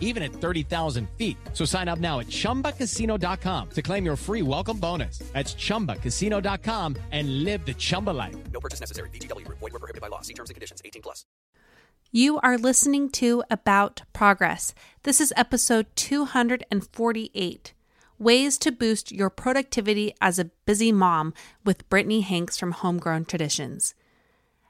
even at 30,000 feet. So sign up now at chumbacasino.com to claim your free welcome bonus. That's chumbacasino.com and live the Chumba life. No purchase necessary. VGW Group. Void were prohibited by law. See terms and conditions. 18 plus. You are listening to About Progress. This is episode 248 Ways to Boost Your Productivity as a Busy Mom with Brittany Hanks from Homegrown Traditions.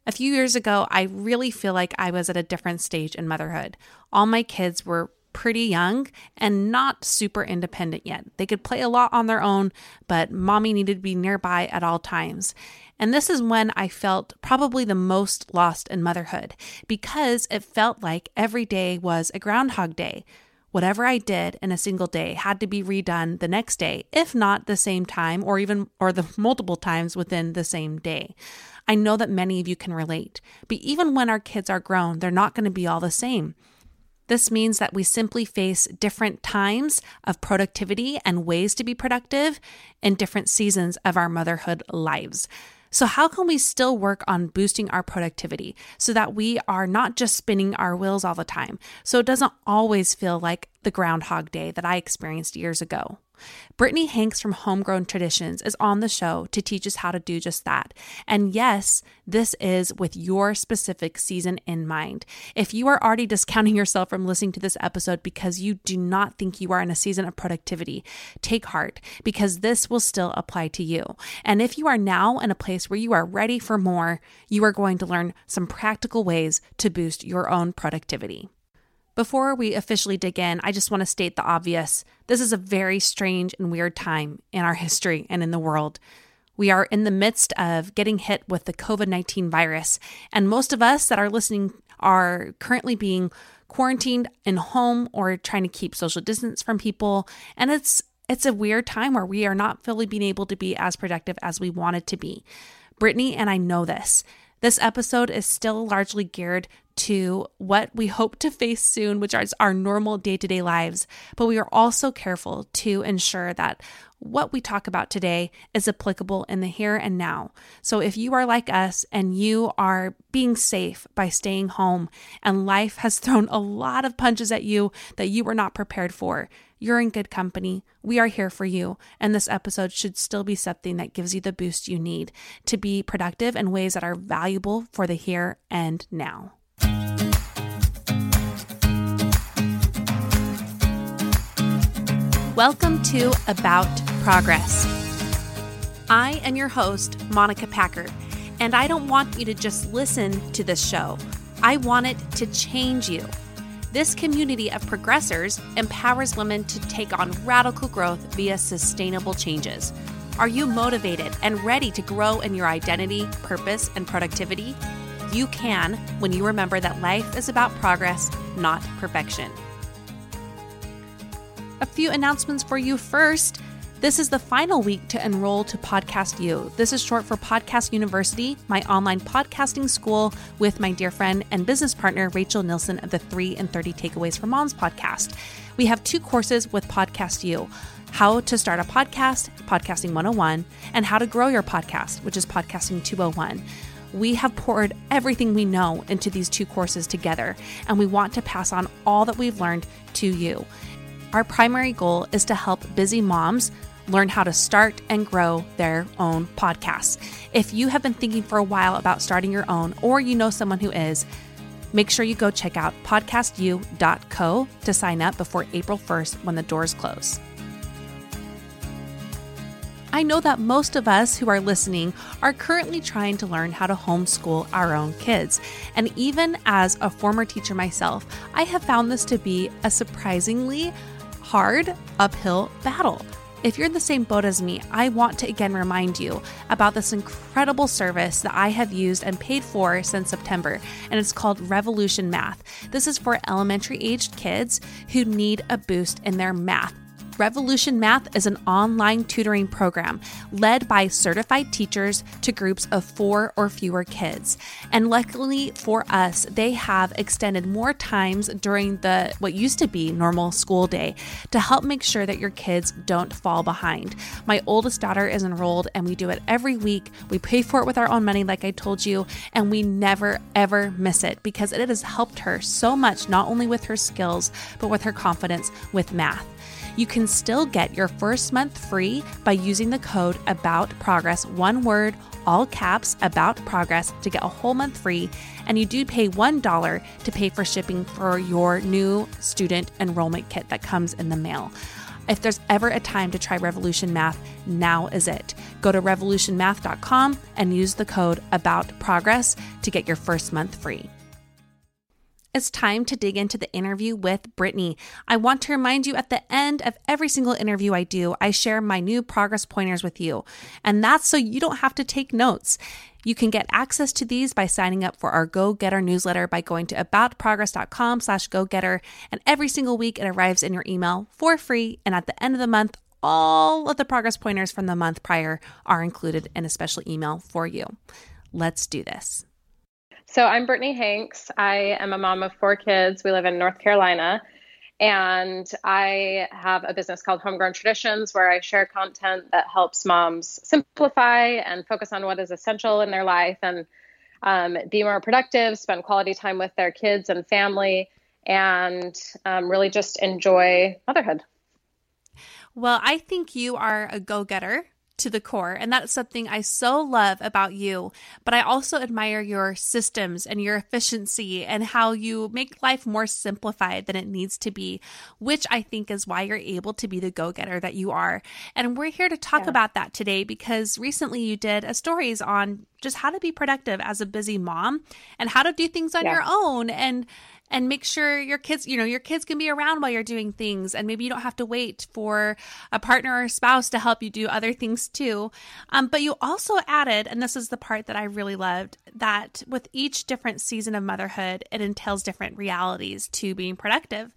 A few years ago, I really feel like I was at a different stage in motherhood. All my kids were pretty young and not super independent yet. They could play a lot on their own, but mommy needed to be nearby at all times. And this is when I felt probably the most lost in motherhood because it felt like every day was a Groundhog Day. Whatever I did in a single day had to be redone the next day, if not the same time or even or the multiple times within the same day. I know that many of you can relate, but even when our kids are grown, they're not going to be all the same. This means that we simply face different times of productivity and ways to be productive in different seasons of our motherhood lives. So, how can we still work on boosting our productivity so that we are not just spinning our wheels all the time? So, it doesn't always feel like the Groundhog Day that I experienced years ago. Brittany Hanks from Homegrown Traditions is on the show to teach us how to do just that. And yes, this is with your specific season in mind. If you are already discounting yourself from listening to this episode because you do not think you are in a season of productivity, take heart because this will still apply to you. And if you are now in a place where you are ready for more, you are going to learn some practical ways to boost your own productivity. Before we officially dig in, I just want to state the obvious. This is a very strange and weird time in our history and in the world. We are in the midst of getting hit with the COVID 19 virus, and most of us that are listening are currently being quarantined in home or trying to keep social distance from people. And it's it's a weird time where we are not fully being able to be as productive as we wanted to be. Brittany and I know this. This episode is still largely geared to what we hope to face soon, which is our normal day to day lives. But we are also careful to ensure that what we talk about today is applicable in the here and now. So if you are like us and you are being safe by staying home and life has thrown a lot of punches at you that you were not prepared for, you're in good company. We are here for you. And this episode should still be something that gives you the boost you need to be productive in ways that are valuable for the here and now. Welcome to About Progress. I am your host, Monica Packer, and I don't want you to just listen to this show. I want it to change you. This community of progressors empowers women to take on radical growth via sustainable changes. Are you motivated and ready to grow in your identity, purpose, and productivity? You can when you remember that life is about progress, not perfection. A few announcements for you first. This is the final week to enroll to Podcast U. This is short for Podcast University, my online podcasting school with my dear friend and business partner, Rachel Nielson of the 3 and 30 Takeaways for Moms podcast. We have two courses with Podcast U how to start a podcast, Podcasting 101, and how to grow your podcast, which is Podcasting 201 we have poured everything we know into these two courses together, and we want to pass on all that we've learned to you. Our primary goal is to help busy moms learn how to start and grow their own podcast. If you have been thinking for a while about starting your own, or you know someone who is, make sure you go check out podcastu.co to sign up before April 1st when the doors close. I know that most of us who are listening are currently trying to learn how to homeschool our own kids. And even as a former teacher myself, I have found this to be a surprisingly hard uphill battle. If you're in the same boat as me, I want to again remind you about this incredible service that I have used and paid for since September, and it's called Revolution Math. This is for elementary aged kids who need a boost in their math Revolution Math is an online tutoring program led by certified teachers to groups of four or fewer kids. And luckily for us, they have extended more times during the what used to be normal school day to help make sure that your kids don't fall behind. My oldest daughter is enrolled and we do it every week. We pay for it with our own money like I told you, and we never ever miss it because it has helped her so much not only with her skills, but with her confidence with math. You can still get your first month free by using the code About Progress, one word, all caps, About Progress, to get a whole month free. And you do pay $1 to pay for shipping for your new student enrollment kit that comes in the mail. If there's ever a time to try Revolution Math, now is it. Go to revolutionmath.com and use the code About Progress to get your first month free. It's time to dig into the interview with Brittany. I want to remind you at the end of every single interview I do, I share my new progress pointers with you. And that's so you don't have to take notes. You can get access to these by signing up for our Go Getter newsletter by going to aboutprogress.com slash go getter. And every single week it arrives in your email for free. And at the end of the month, all of the progress pointers from the month prior are included in a special email for you. Let's do this. So I'm Brittany Hanks. I am a mom of four kids. We live in North Carolina. And I have a business called Homegrown Traditions where I share content that helps moms simplify and focus on what is essential in their life and um, be more productive, spend quality time with their kids and family, and um, really just enjoy motherhood. Well, I think you are a go getter to the core. And that's something I so love about you. But I also admire your systems and your efficiency and how you make life more simplified than it needs to be, which I think is why you're able to be the go getter that you are. And we're here to talk yeah. about that today because recently you did a stories on just how to be productive as a busy mom and how to do things on yeah. your own. And and make sure your kids, you know, your kids can be around while you're doing things. And maybe you don't have to wait for a partner or spouse to help you do other things too. Um, but you also added, and this is the part that I really loved, that with each different season of motherhood, it entails different realities to being productive.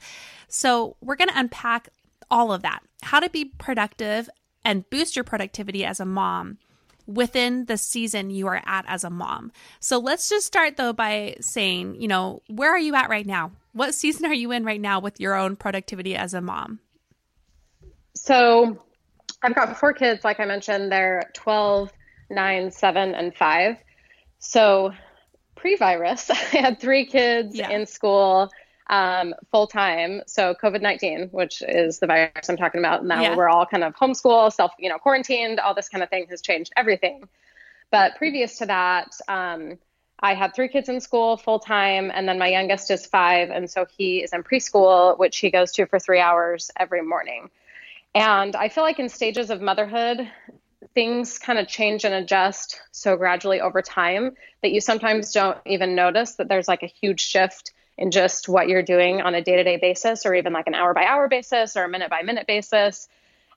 So we're going to unpack all of that how to be productive and boost your productivity as a mom within the season you are at as a mom. So let's just start though by saying, you know, where are you at right now? What season are you in right now with your own productivity as a mom? So I've got four kids, like I mentioned, they're 12, 9, 7, and 5. So pre virus, I had three kids yeah. in school um, full time. So COVID 19, which is the virus I'm talking about. Now yeah. we're all kind of homeschool, self, you know, quarantined, all this kind of thing has changed everything. But previous to that, um, I had three kids in school full time, and then my youngest is five. And so he is in preschool, which he goes to for three hours every morning. And I feel like in stages of motherhood, things kind of change and adjust so gradually over time that you sometimes don't even notice that there's like a huge shift in just what you're doing on a day to day basis, or even like an hour by hour basis or a minute by minute basis.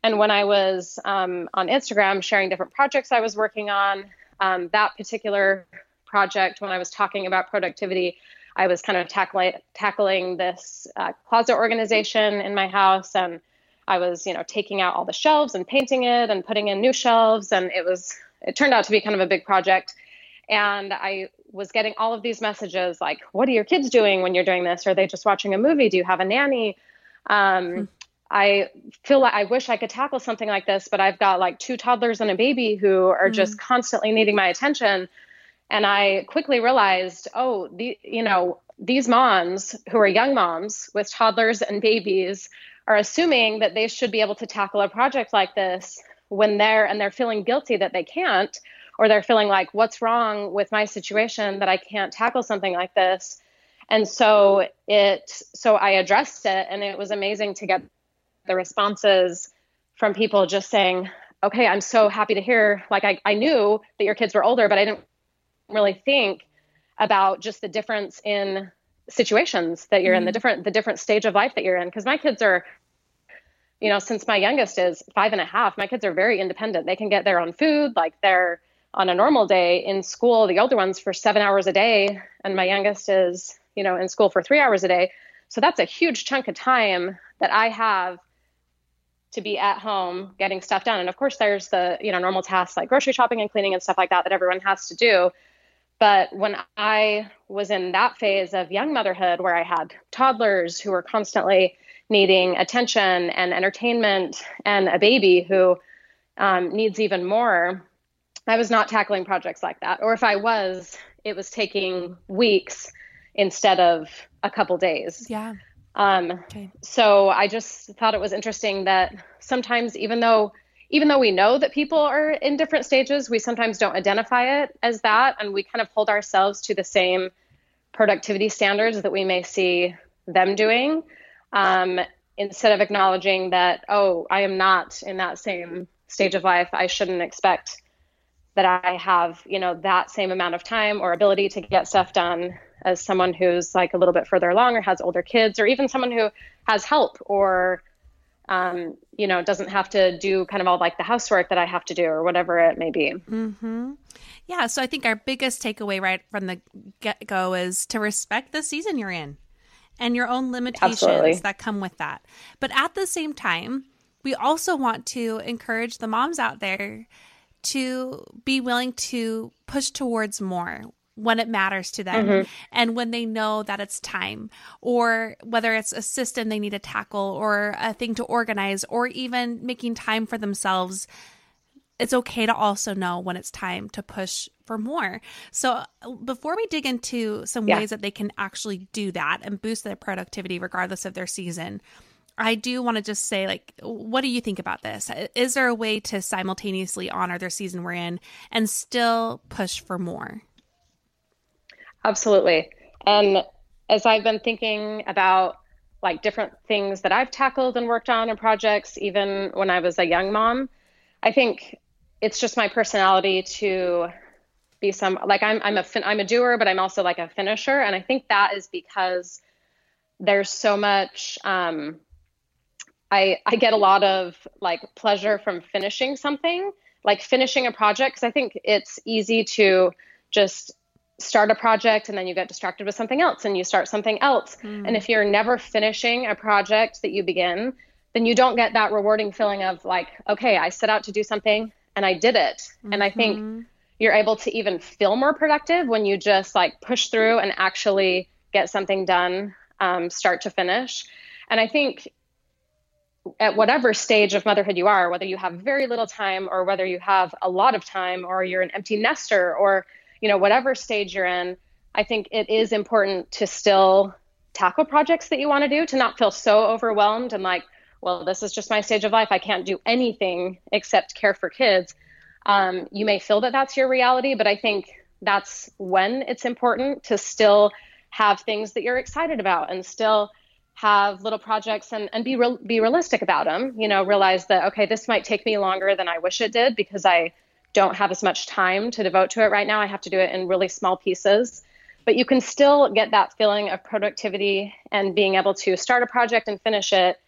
And when I was um, on Instagram sharing different projects I was working on, um, that particular project, when I was talking about productivity, I was kind of tackling tackling this uh, closet organization in my house, and I was, you know, taking out all the shelves and painting it and putting in new shelves, and it was it turned out to be kind of a big project. And I was getting all of these messages like, what are your kids doing when you're doing this? Are they just watching a movie? Do you have a nanny? Um, mm-hmm. I feel like I wish I could tackle something like this, but I've got like two toddlers and a baby who are mm-hmm. just constantly needing my attention. And I quickly realized, oh, the, you know, these moms who are young moms with toddlers and babies are assuming that they should be able to tackle a project like this when they're and they're feeling guilty that they can't or they're feeling like, what's wrong with my situation that I can't tackle something like this? And so it, so I addressed it, and it was amazing to get the responses from people just saying, okay, I'm so happy to hear. Like, I, I knew that your kids were older, but I didn't really think about just the difference in situations that you're mm-hmm. in, the mm-hmm. different, the different stage of life that you're in. Cause my kids are, you know, since my youngest is five and a half, my kids are very independent. They can get their own food. Like they're, on a normal day in school, the older ones for seven hours a day, and my youngest is, you know, in school for three hours a day. So that's a huge chunk of time that I have to be at home getting stuff done. And of course, there's the you know normal tasks like grocery shopping and cleaning and stuff like that that everyone has to do. But when I was in that phase of young motherhood, where I had toddlers who were constantly needing attention and entertainment, and a baby who um, needs even more, I was not tackling projects like that. Or if I was, it was taking weeks instead of a couple days. Yeah. Um, okay. So I just thought it was interesting that sometimes, even though even though we know that people are in different stages, we sometimes don't identify it as that, and we kind of hold ourselves to the same productivity standards that we may see them doing, um, instead of acknowledging that oh, I am not in that same stage of life. I shouldn't expect that I have you know that same amount of time or ability to get stuff done as someone who's like a little bit further along or has older kids or even someone who has help or um, you know doesn't have to do kind of all like the housework that i have to do or whatever it may be mm-hmm. yeah so i think our biggest takeaway right from the get-go is to respect the season you're in and your own limitations Absolutely. that come with that but at the same time we also want to encourage the moms out there to be willing to push towards more when it matters to them mm-hmm. and when they know that it's time or whether it's a system they need to tackle or a thing to organize or even making time for themselves it's okay to also know when it's time to push for more. So, before we dig into some yeah. ways that they can actually do that and boost their productivity regardless of their season, I do want to just say, like, what do you think about this? Is there a way to simultaneously honor their season we're in and still push for more? Absolutely. And as I've been thinking about like different things that I've tackled and worked on in projects, even when I was a young mom, I think it's just my personality to be some like I'm I'm a fin- I'm a doer, but I'm also like a finisher, and I think that is because there's so much. Um, I I get a lot of like pleasure from finishing something, like finishing a project, because I think it's easy to just start a project and then you get distracted with something else and you start something else. Mm. And if you're never finishing a project that you begin, then you don't get that rewarding feeling of like, okay, I set out to do something and I did it. Mm-hmm. And I think mm-hmm. you're able to even feel more productive when you just like push through and actually get something done, um, start to finish. And I think at whatever stage of motherhood you are, whether you have very little time or whether you have a lot of time or you're an empty nester or you know, whatever stage you're in, I think it is important to still tackle projects that you want to do, to not feel so overwhelmed and like, well, this is just my stage of life. I can't do anything except care for kids. Um, you may feel that that's your reality, but I think that's when it's important to still have things that you're excited about and still have little projects and, and be real, be realistic about them. You know, realize that okay, this might take me longer than I wish it did because I don't have as much time to devote to it right now. I have to do it in really small pieces. But you can still get that feeling of productivity and being able to start a project and finish it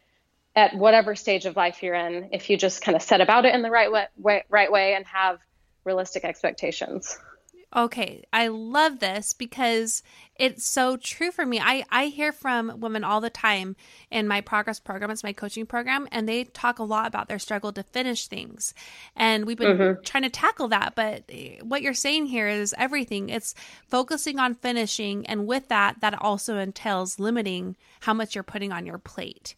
at whatever stage of life you're in if you just kind of set about it in the right way, way right way and have realistic expectations. Okay, I love this because it's so true for me. I, I hear from women all the time in my progress program, it's my coaching program, and they talk a lot about their struggle to finish things. And we've been mm-hmm. trying to tackle that. But what you're saying here is everything. It's focusing on finishing. And with that, that also entails limiting how much you're putting on your plate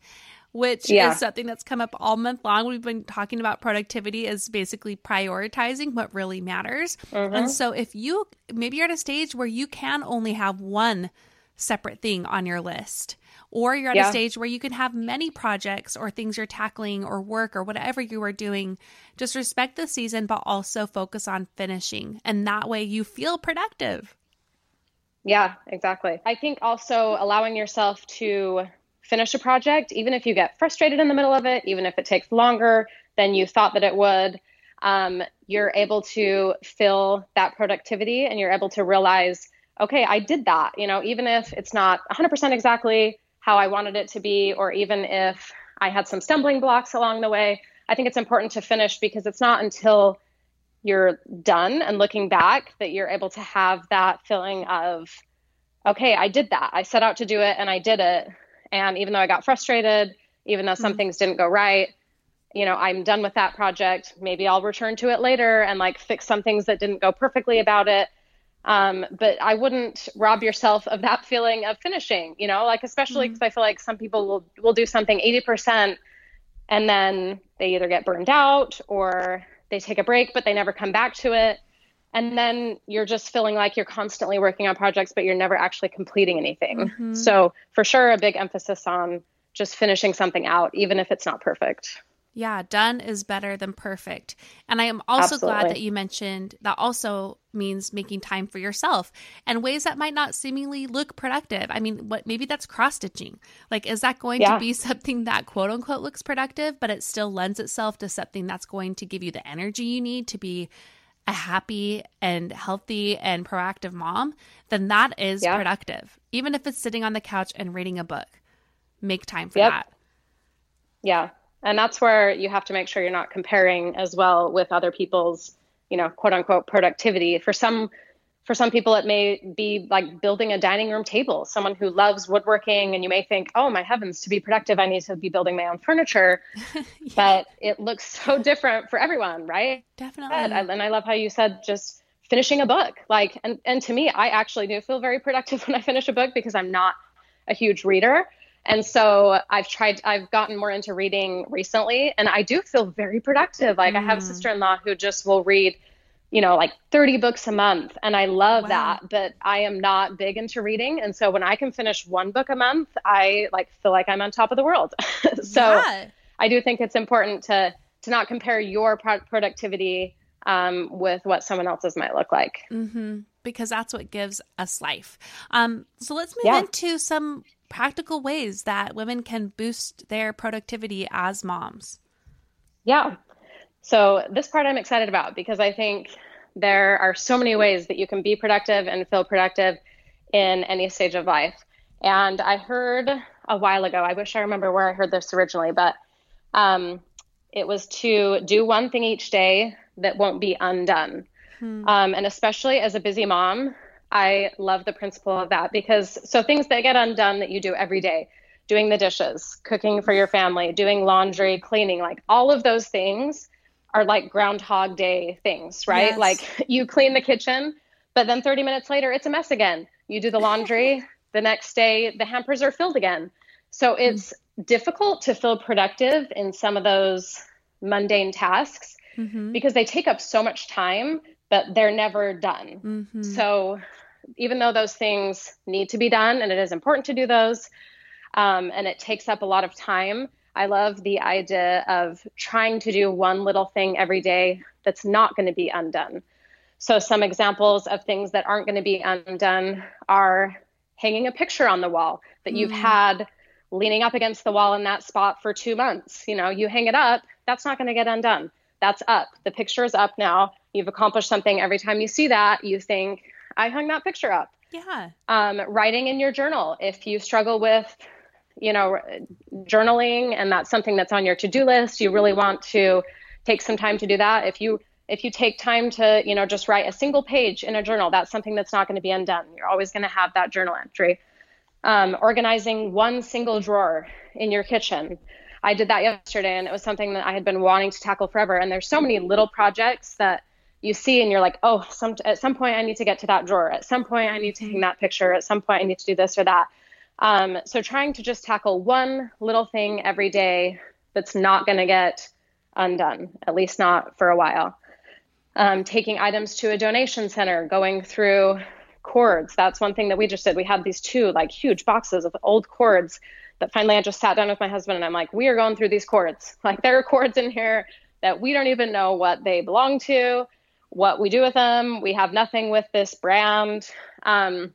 which yeah. is something that's come up all month long. We've been talking about productivity as basically prioritizing what really matters. Mm-hmm. And so if you maybe you're at a stage where you can only have one separate thing on your list, or you're at yeah. a stage where you can have many projects or things you're tackling or work or whatever you are doing, just respect the season, but also focus on finishing. And that way you feel productive. Yeah, exactly. I think also allowing yourself to finish a project, even if you get frustrated in the middle of it, even if it takes longer than you thought that it would, um, you're able to feel that productivity and you're able to realize, okay, I did that. You know, even if it's not 100% exactly how I wanted it to be, or even if I had some stumbling blocks along the way, I think it's important to finish because it's not until you're done and looking back that you're able to have that feeling of, okay, I did that. I set out to do it and I did it. And even though I got frustrated, even though some mm-hmm. things didn't go right, you know, I'm done with that project. Maybe I'll return to it later and like fix some things that didn't go perfectly about it. Um, but I wouldn't rob yourself of that feeling of finishing, you know, like especially because mm-hmm. I feel like some people will will do something 80% and then they either get burned out or they take a break, but they never come back to it. And then you're just feeling like you're constantly working on projects, but you're never actually completing anything. Mm-hmm. So, for sure, a big emphasis on just finishing something out, even if it's not perfect. Yeah, done is better than perfect. And I am also Absolutely. glad that you mentioned that also means making time for yourself and ways that might not seemingly look productive. I mean, what maybe that's cross stitching. Like, is that going yeah. to be something that quote unquote looks productive, but it still lends itself to something that's going to give you the energy you need to be a happy and healthy and proactive mom? Then that is yeah. productive. Even if it's sitting on the couch and reading a book, make time for yep. that. Yeah, and that's where you have to make sure you're not comparing as well with other people's you know quote unquote productivity for some for some people it may be like building a dining room table someone who loves woodworking and you may think oh my heavens to be productive i need to be building my own furniture yeah. but it looks so different for everyone right definitely and I, love how you said just finishing a book like and and to me i actually do feel very productive when i finish a book because i'm not a huge reader and so I've tried, I've gotten more into reading recently, and I do feel very productive. Like mm. I have a mm. sister in law who just will read, you know, like 30 books a month. And I love wow. that, but I am not big into reading. And so when I can finish one book a month, I like feel like I'm on top of the world. so yeah. I do think it's important to, to not compare your pro- productivity um, with what someone else's might look like. Mm-hmm. Because that's what gives us life. Um, so let's move yeah. into some practical ways that women can boost their productivity as moms? Yeah. So, this part I'm excited about because I think there are so many ways that you can be productive and feel productive in any stage of life. And I heard a while ago, I wish I remember where I heard this originally, but um, it was to do one thing each day that won't be undone. Hmm. Um, and especially as a busy mom, I love the principle of that because so things that get undone that you do every day, doing the dishes, cooking for your family, doing laundry, cleaning, like all of those things are like groundhog day things, right? Yes. Like you clean the kitchen, but then 30 minutes later it's a mess again. You do the laundry, the next day the hampers are filled again. So it's mm-hmm. difficult to feel productive in some of those mundane tasks mm-hmm. because they take up so much time but they're never done. Mm-hmm. So even though those things need to be done and it is important to do those, um, and it takes up a lot of time, I love the idea of trying to do one little thing every day that's not going to be undone. So, some examples of things that aren't going to be undone are hanging a picture on the wall that you've mm. had leaning up against the wall in that spot for two months. You know, you hang it up, that's not going to get undone. That's up. The picture is up now. You've accomplished something. Every time you see that, you think, I hung that picture up. Yeah. Um, writing in your journal. If you struggle with, you know, journaling and that's something that's on your to-do list, you really want to take some time to do that. If you if you take time to, you know, just write a single page in a journal, that's something that's not going to be undone. You're always going to have that journal entry. Um, organizing one single drawer in your kitchen. I did that yesterday, and it was something that I had been wanting to tackle forever. And there's so many little projects that you see and you're like, oh, some, at some point I need to get to that drawer. At some point I need to hang that picture. At some point I need to do this or that. Um, so trying to just tackle one little thing every day that's not going to get undone, at least not for a while. Um, taking items to a donation center, going through cords. That's one thing that we just did. We had these two like huge boxes of old cords that finally I just sat down with my husband and I'm like, we are going through these cords. Like there are cords in here that we don't even know what they belong to what we do with them. We have nothing with this brand. Um,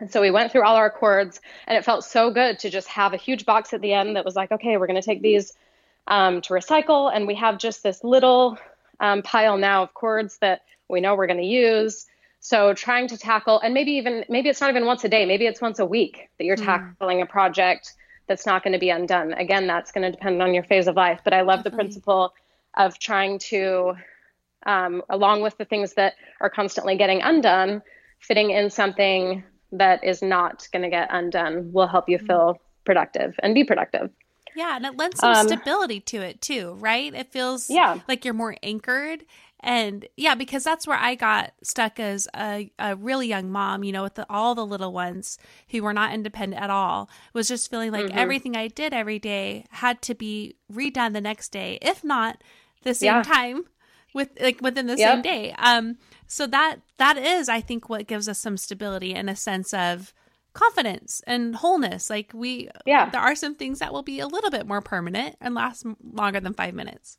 and so we went through all our cords, and it felt so good to just have a huge box at the end that was like, okay, we're going to take these um, to recycle. And we have just this little um, pile now of cords that we know we're going to use. So trying to tackle, and maybe even, maybe it's not even once a day, maybe it's once a week that you're mm. tackling a project that's not going to be undone. Again, that's going to depend on your phase of life. But I love Definitely. the principle of trying to um, along with the things that are constantly getting undone, fitting in something that is not going to get undone will help you feel productive and be productive. Yeah, and it lends some um, stability to it too, right? It feels yeah. like you're more anchored. And yeah, because that's where I got stuck as a, a really young mom, you know, with the, all the little ones who were not independent at all, was just feeling like mm-hmm. everything I did every day had to be redone the next day, if not the same yeah. time with like within the yep. same day. Um, so that that is, I think, what gives us some stability and a sense of confidence and wholeness. Like we, yeah, there are some things that will be a little bit more permanent and last longer than five minutes.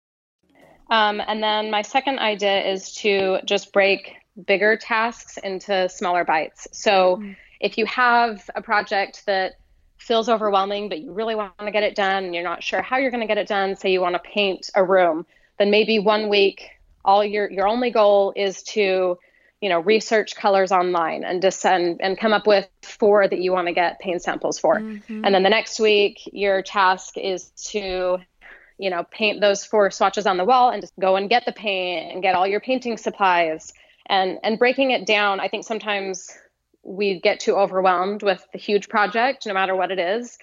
Um, and then my second idea is to just break bigger tasks into smaller bites. So mm-hmm. if you have a project that feels overwhelming, but you really want to get it done and you're not sure how you're going to get it done, say you want to paint a room – then maybe one week all your your only goal is to you know research colors online and descend and come up with four that you want to get paint samples for mm-hmm. and then the next week your task is to you know paint those four swatches on the wall and just go and get the paint and get all your painting supplies and and breaking it down i think sometimes we get too overwhelmed with the huge project no matter what it is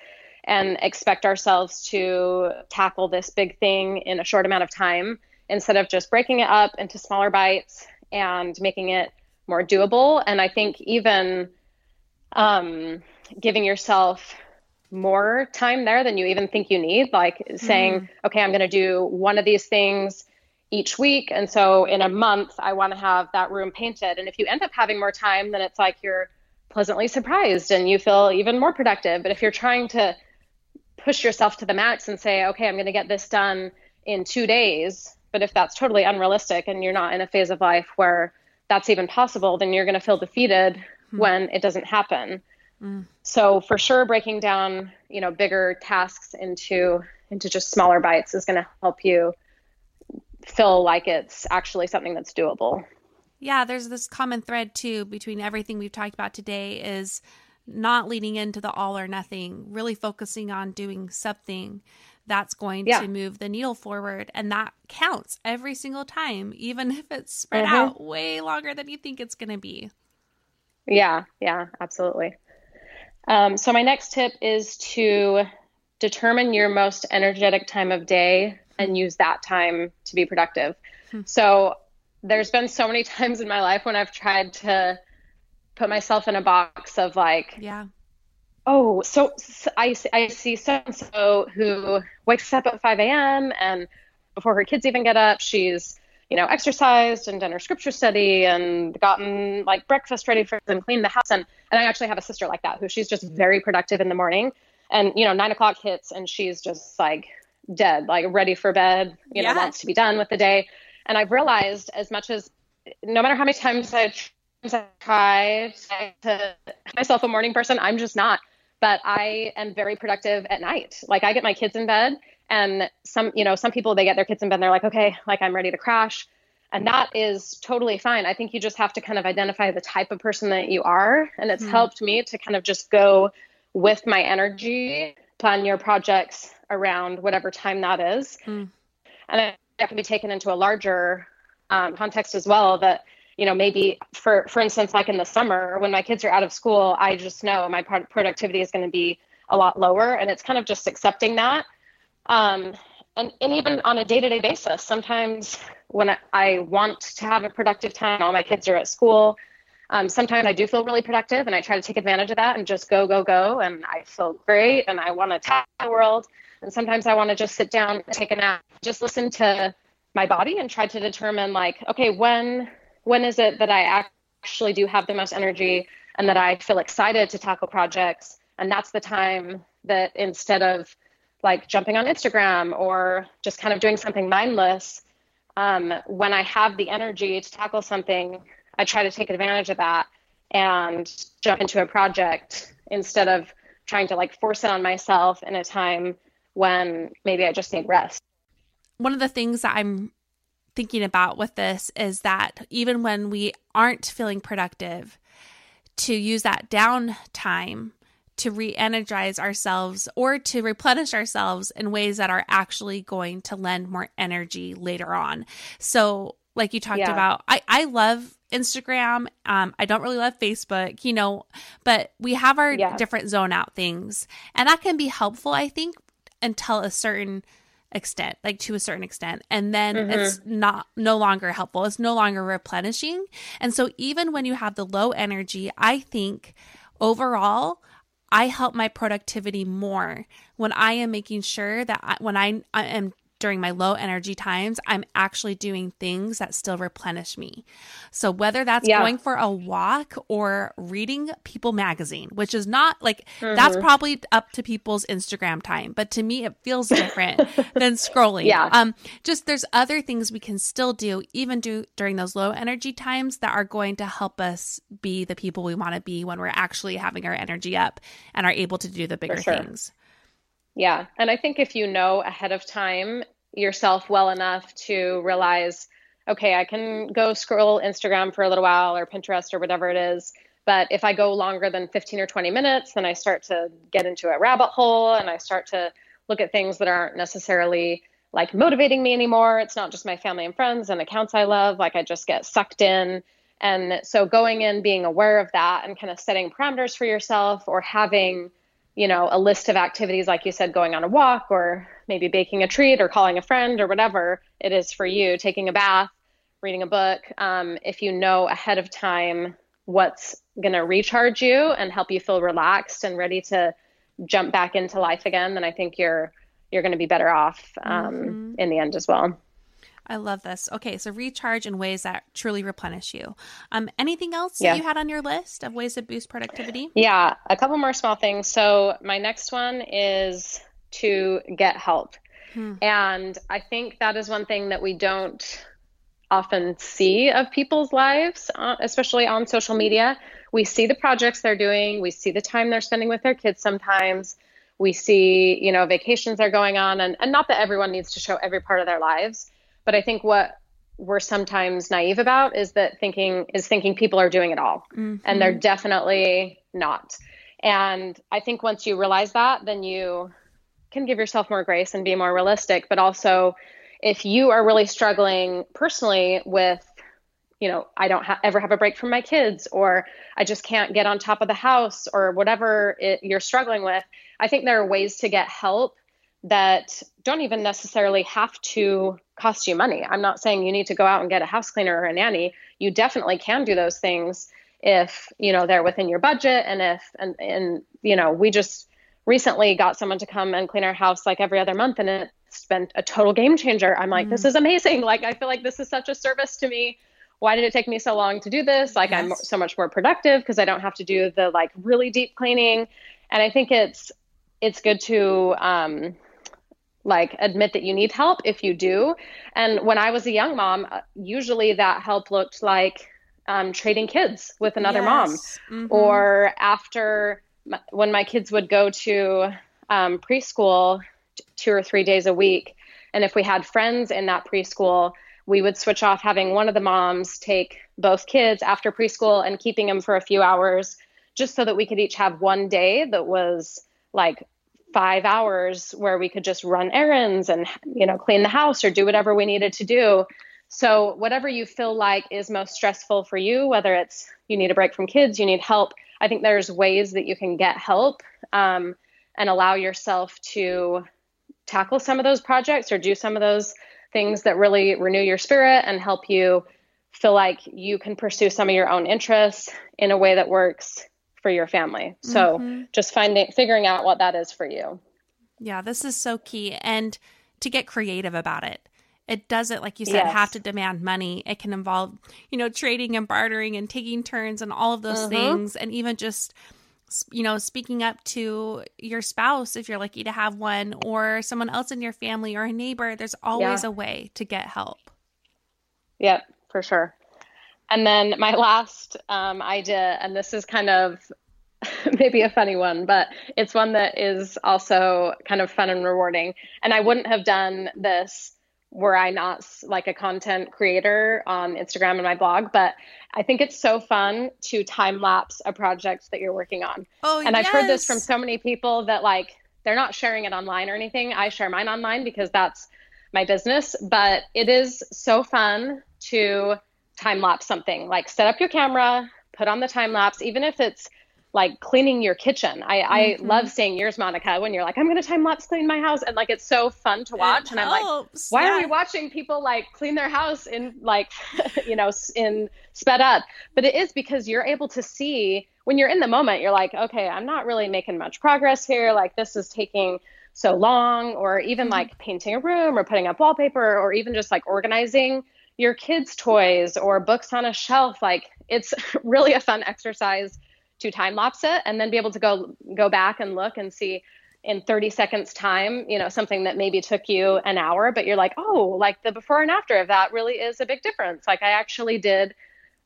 and expect ourselves to tackle this big thing in a short amount of time instead of just breaking it up into smaller bites and making it more doable. And I think even um, giving yourself more time there than you even think you need, like saying, mm. okay, I'm going to do one of these things each week. And so in a month, I want to have that room painted. And if you end up having more time, then it's like you're pleasantly surprised and you feel even more productive. But if you're trying to push yourself to the max and say, okay, I'm going to get this done in two days. But if that's totally unrealistic and you're not in a phase of life where that's even possible, then you're going to feel defeated mm-hmm. when it doesn't happen. Mm. So for sure, breaking down, you know, bigger tasks into into just smaller bites is going to help you feel like it's actually something that's doable. Yeah, there's this common thread too between everything we've talked about today is not leaning into the all or nothing, really focusing on doing something that's going yeah. to move the needle forward. And that counts every single time, even if it's spread mm-hmm. out way longer than you think it's going to be. Yeah, yeah, absolutely. Um, so, my next tip is to determine your most energetic time of day and use that time to be productive. Hmm. So, there's been so many times in my life when I've tried to put myself in a box of like, yeah. Oh, so, so I, I see so and so who wakes up at 5 a.m. and before her kids even get up, she's, you know, exercised and done her scripture study and gotten like breakfast ready for them, cleaned the house. And, and I actually have a sister like that who she's just very productive in the morning. And, you know, nine o'clock hits and she's just like dead, like ready for bed, you know, wants to be done with the day. And I've realized as much as no matter how many times I I try to myself a morning person. I'm just not. But I am very productive at night. Like I get my kids in bed and some, you know, some people they get their kids in bed and they're like, okay, like I'm ready to crash. And that is totally fine. I think you just have to kind of identify the type of person that you are. And it's mm. helped me to kind of just go with my energy, plan your projects around whatever time that is. Mm. And that can be taken into a larger um, context as well that you know maybe for for instance like in the summer when my kids are out of school i just know my productivity is going to be a lot lower and it's kind of just accepting that um, and, and even on a day-to-day basis sometimes when I, want to have a productive time all my kids are at school um, sometimes i do feel really productive and i try to take advantage of that and just go go go and i feel great and i want to attack the world And sometimes I want to just sit down, and take a nap, just listen to my body and try to determine like, okay, when when is it that I actually do have the most energy and that I feel excited to tackle projects? And that's the time that instead of like jumping on Instagram or just kind of doing something mindless, um, when I have the energy to tackle something, I try to take advantage of that and jump into a project instead of trying to like force it on myself in a time when maybe I just need rest. One of the things that I'm thinking about with this is that even when we aren't feeling productive, to use that downtime to re energize ourselves or to replenish ourselves in ways that are actually going to lend more energy later on. So, like you talked yeah. about, I, I love Instagram. Um, I don't really love Facebook, you know, but we have our yeah. different zone out things, and that can be helpful, I think, until a certain extent like to a certain extent and then mm-hmm. it's not no longer helpful it's no longer replenishing and so even when you have the low energy i think overall I help my productivity more when I am making sure that I, when I, I am during my low energy times, I'm actually doing things that still replenish me. So whether that's yeah. going for a walk or reading People magazine, which is not like mm-hmm. that's probably up to people's Instagram time, but to me it feels different than scrolling. Yeah. Um just there's other things we can still do even do during those low energy times that are going to help us be the people we want to be when we're actually having our energy up and are able to do the bigger sure. things. Yeah. And I think if you know ahead of time yourself well enough to realize, okay, I can go scroll Instagram for a little while or Pinterest or whatever it is. But if I go longer than 15 or 20 minutes, then I start to get into a rabbit hole and I start to look at things that aren't necessarily like motivating me anymore. It's not just my family and friends and accounts I love. Like I just get sucked in. And so going in, being aware of that and kind of setting parameters for yourself or having you know, a list of activities, like you said, going on a walk or maybe baking a treat or calling a friend or whatever it is for you, taking a bath, reading a book. Um, if you know ahead of time what's going to recharge you and help you feel relaxed and ready to jump back into life again, then I think you're you're going to be better off um, mm-hmm. in the end as well. I love this. Okay, so recharge in ways that truly replenish you. Um, anything else yeah. you had on your list of ways to boost productivity? Yeah, a couple more small things. So my next one is to get help, hmm. and I think that is one thing that we don't often see of people's lives, uh, especially on social media. We see the projects they're doing, we see the time they're spending with their kids sometimes. We see, you know, vacations are going on, and, and not that everyone needs to show every part of their lives, but I think what we're sometimes naive about is that thinking is thinking people are doing it all. Mm-hmm. And they're definitely not. And I think once you realize that, then you can give yourself more grace and be more realistic. But also, if you are really struggling personally with, you know, I don't ha- ever have a break from my kids, or I just can't get on top of the house, or whatever it, you're struggling with, I think there are ways to get help that don't even necessarily have to cost you money. I'm not saying you need to go out and get a house cleaner or a nanny. You definitely can do those things if, you know, they're within your budget and if and and you know, we just recently got someone to come and clean our house like every other month and it's been a total game changer. I'm like, mm. this is amazing. Like I feel like this is such a service to me. Why did it take me so long to do this? Like yes. I'm so much more productive because I don't have to do the like really deep cleaning. And I think it's it's good to um like admit that you need help if you do. And when I was a young mom, uh, usually that help looked like um, trading kids with another yes. mom, mm-hmm. or after when my kids would go to um, preschool two or three days a week. And if we had friends in that preschool, we would switch off having one of the moms take both kids after preschool and keeping them for a few hours just so that we could each have one day that was like five hours where we could just run errands and you know clean the house or do whatever we needed to do. So whatever you feel like is most stressful for you whether it's you need a break from kids you need help i think there's ways that you can get help um, and allow yourself to tackle some of those projects or do some of those things that really renew your spirit and help you feel like you can pursue some of your own interests in a way that works for your family. So mm-hmm. just finding figuring out what that is for you. Yeah, this is so key. And to get creative about it. It doesn't, like you said, Yes. have to demand money. It can involve, you know, trading and bartering and taking turns and all of those Mhm. things. And even just, you know, speaking up to your spouse if you're lucky to have one or someone else in your family or a neighbor. There's always Yeah. a way to get help. Yep, for sure. And then my last um, idea, and this is kind of maybe a funny one, but it's one that is also kind of fun and rewarding. And I wouldn't have done this were I not like a content creator on Instagram and my blog, but I think it's so fun to time lapse a project that you're working on. Oh, And I've heard this from so many people that like they're not sharing it online or anything. I share mine online because that's my business, but it is so fun to time lapse something. Like set up your camera, put on the time lapse, even if it's like cleaning your kitchen. I, Mm-hmm. I love seeing yours, Monica, when you're like, I'm going to time lapse clean my house. And like, it's so fun to watch. and I'm like, helps. why are we watching people like clean their house in like you know in sped up but it is because you're able to see when you're in the moment you're like okay i'm not really making much progress here like this is taking so long or even like painting a room or putting up wallpaper or even just like organizing your kids toys or books on a shelf like it's really a fun exercise to time lapse it and then be able to go go back and look and see in 30 seconds time you know something that maybe took you an hour but you're like oh like the before and after of that really is a big difference. Like i actually did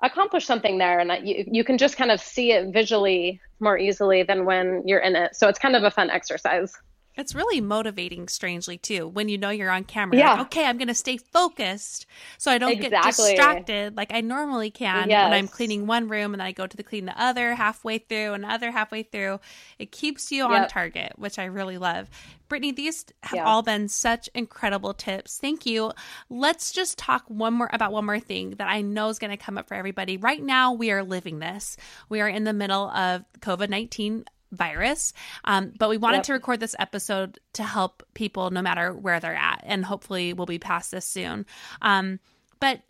accomplish something there and you, you can just kind of see it visually more easily than when you're in it. So it's kind of a fun exercise It's really motivating, strangely, too, when you know you're on camera. Yeah. Like, okay, I'm going to stay focused so I don't get distracted like I normally can when I'm cleaning one room and then I go to the clean the other halfway through and other halfway through. It keeps you on target, which I really love. Brittany, these have Yeah. all been such incredible tips. Thank you. Let's just talk one more about one more thing that I know is going to come up for everybody. Right now, we are living this. We are in the middle of COVID 19 virus. Um, but we wanted Yep. to record this episode to help people no matter where they're at. And hopefully we'll be past this soon. Um, but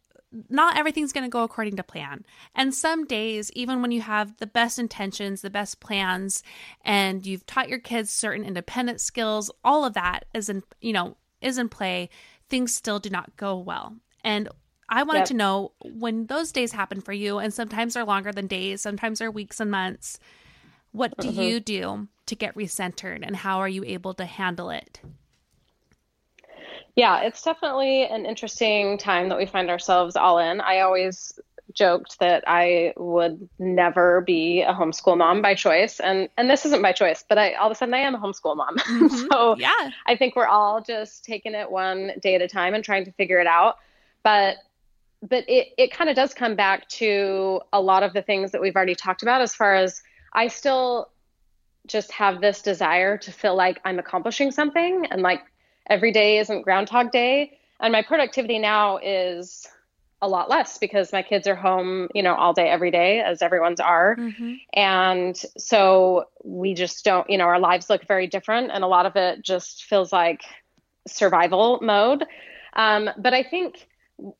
not everything's going to go according to plan. And some days, even when you have the best intentions, the best plans, and you've taught your kids certain independent skills, all of that is in, you know, is in play, things still do not go well. And I wanted Yep. to know when those days happen for you, and sometimes they're longer than days, sometimes they're weeks and months. What do mm-hmm. you do to get recentered, and how are you able to handle it? Yeah, it's definitely an interesting time that we find ourselves all in. I always joked that I would never be a homeschool mom by choice, and and this isn't by choice, but I all of a sudden I am a homeschool mom. Mm-hmm. so Yeah, I think we're all just taking it one day at a time and trying to figure it out. But but it, it kind of does come back to a lot of the things that we've already talked about as far as I still just have this desire to feel like I'm accomplishing something and like every day isn't groundhog day. And my productivity now is a lot less because my kids are home, you know, all day, every day, as everyone's are. hmm And so we just don't, you know, our lives look very different. And a lot of it just feels like survival mode. Um, but I think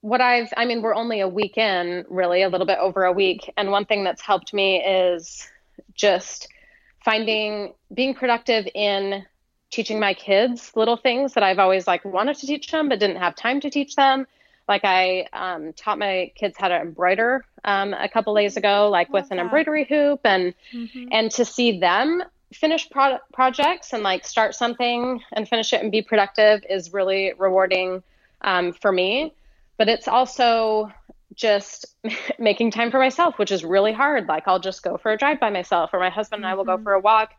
what I've, I mean, we're only a week in, really, a little bit over a week. And one thing that's helped me is just finding, being productive in teaching my kids little things that I've always like wanted to teach them, but didn't have time to teach them. Like I um, taught my kids how to embroider um, a couple days ago, like with an that. embroidery hoop, and hmm and to see them finish pro- projects and like start something and finish it and be productive is really rewarding um, for me. But it's also just making time for myself, which is really hard. Like I'll just go for a drive by myself, or my husband and I will go Mhm. for a walk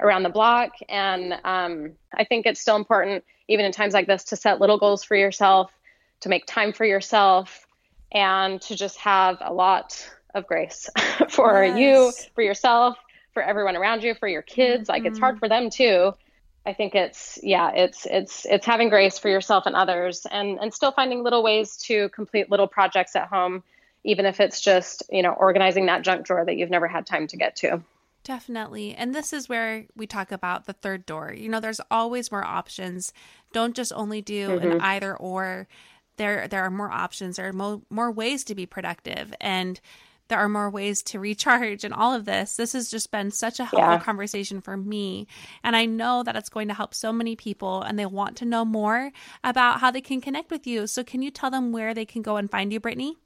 around the block. And um, I think it's still important, even in times like this, to set little goals for yourself, to make time for yourself, and to just have a lot of grace for you, for yourself, for everyone around you, for your kids. Like it's hard for them too. I think it's yeah, it's it's it's having grace for yourself and others and and still finding little ways to complete little projects at home even if it's just, you know, organizing that junk drawer that you've never had time to get to. Definitely. And this is where we talk about the third door. You know, there's always more options. Don't just only do an mm-hmm. either or. There there are more options. There are mo- more ways to be productive and there are more ways to recharge and all of this. This has just been such a helpful yeah. conversation for me. And I know that it's going to help so many people and they want to know more about how they can connect with you. So, can you tell them where they can go and find you, Brittany?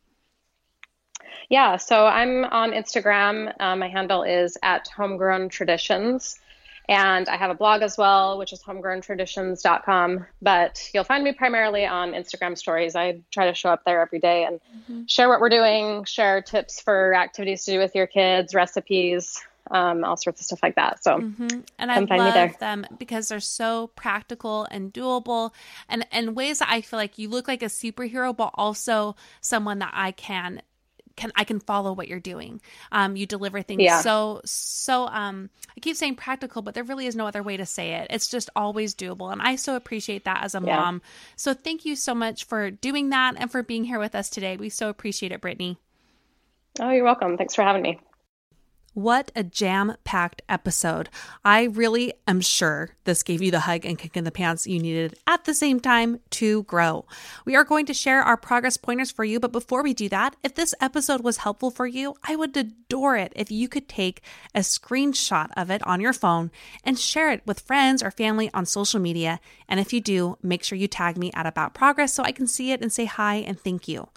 Yeah, so I'm on Instagram. Uh, my handle is at homegrown traditions. And I have a blog as well, which is homegrowntraditions.com. But you'll find me primarily on Instagram stories. I try to show up there every day and mm-hmm. share what we're doing, share tips for activities to do with your kids, recipes, um, all sorts of stuff like that. So, mm-hmm. and I love them because they're so practical and doable, and and ways that I feel like you look like a superhero, but also someone that I can can I can follow what you're doing. Um, you deliver things yeah. so so. Um, I keep saying practical, but there really is no other way to say it. It's just always doable, and I so appreciate that as a yeah. mom. So thank you so much for doing that and for being here with us today. We so appreciate it, Brittany. Oh, you're welcome. Thanks for having me. What a jam packed episode. I really am sure this gave you the hug and kick in the pants you needed at the same time to grow. We are going to share our progress pointers for you, but before we do that, if this episode was helpful for you, I would adore it if you could take a screenshot of it on your phone and share it with friends or family on social media. And if you do, make sure you tag me at About Progress so I can see it and say hi and thank you.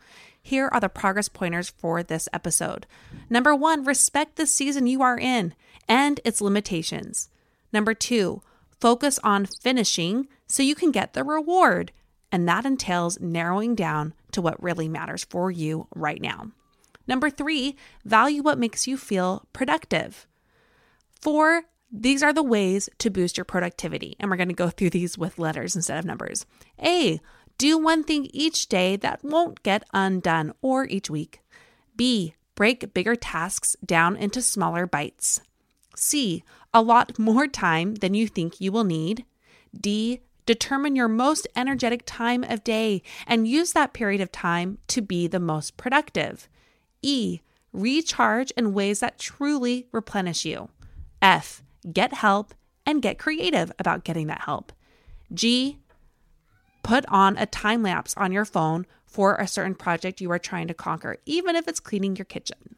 Here are the progress pointers for this episode. Number one, respect the season you are in and its limitations. Number two, focus on finishing so you can get the reward. And that entails narrowing down to what really matters for you right now. Number three, value what makes you feel productive. Four, these are the ways to boost your productivity. And we're going to go through these with letters instead of numbers. A, do one thing each day that won't get undone or each week. B. Break bigger tasks down into smaller bites. C. Allot more time than you think you will need. D. Determine your most energetic time of day and use that period of time to be the most productive. E. Recharge in ways that truly replenish you. F. Get help and get creative about getting that help. G put on a time lapse on your phone for a certain project you are trying to conquer, even if it's cleaning your kitchen.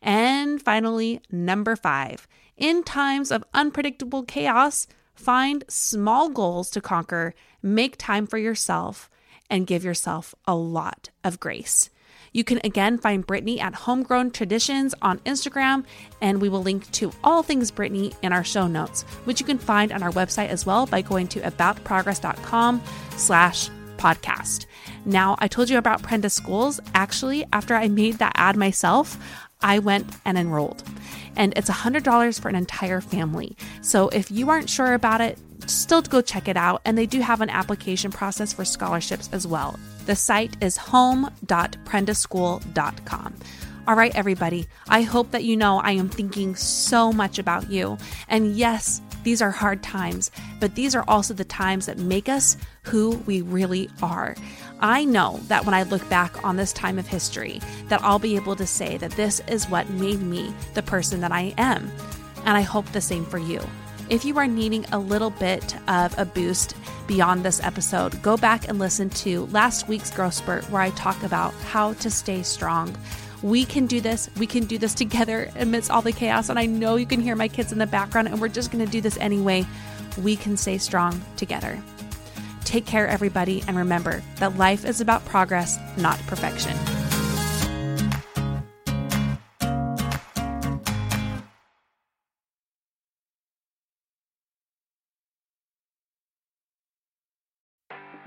And finally, number five, in times of unpredictable chaos, find small goals to conquer, make time for yourself, and give yourself a lot of grace. You can again find Brittany at Homegrown Traditions on Instagram, and we will link to all things Brittany in our show notes, which you can find on our website as well by going to aboutprogress.com slash podcast. Now, I told you about Prenda Schools. Actually, after I made that ad myself, I went and enrolled. And it's $100 for an entire family. So if you aren't sure about it, still go check it out. And they do have an application process for scholarships as well. The site is home.prendaschool.com. All right, everybody, I hope that you know I am thinking so much about you. And yes, these are hard times, but these are also the times that make us who we really are. I know that when I look back on this time of history, that I'll be able to say that this is what made me the person that I am. And I hope the same for you. If you are needing a little bit of a boost beyond this episode, go back and listen to last week's Growth Spurt where I talk about how to stay strong. We can do this. We can do this together amidst all the chaos. And I know you can hear my kids in the background, and we're just going to do this anyway. We can stay strong together. Take care, everybody, and remember that life is about progress, not perfection.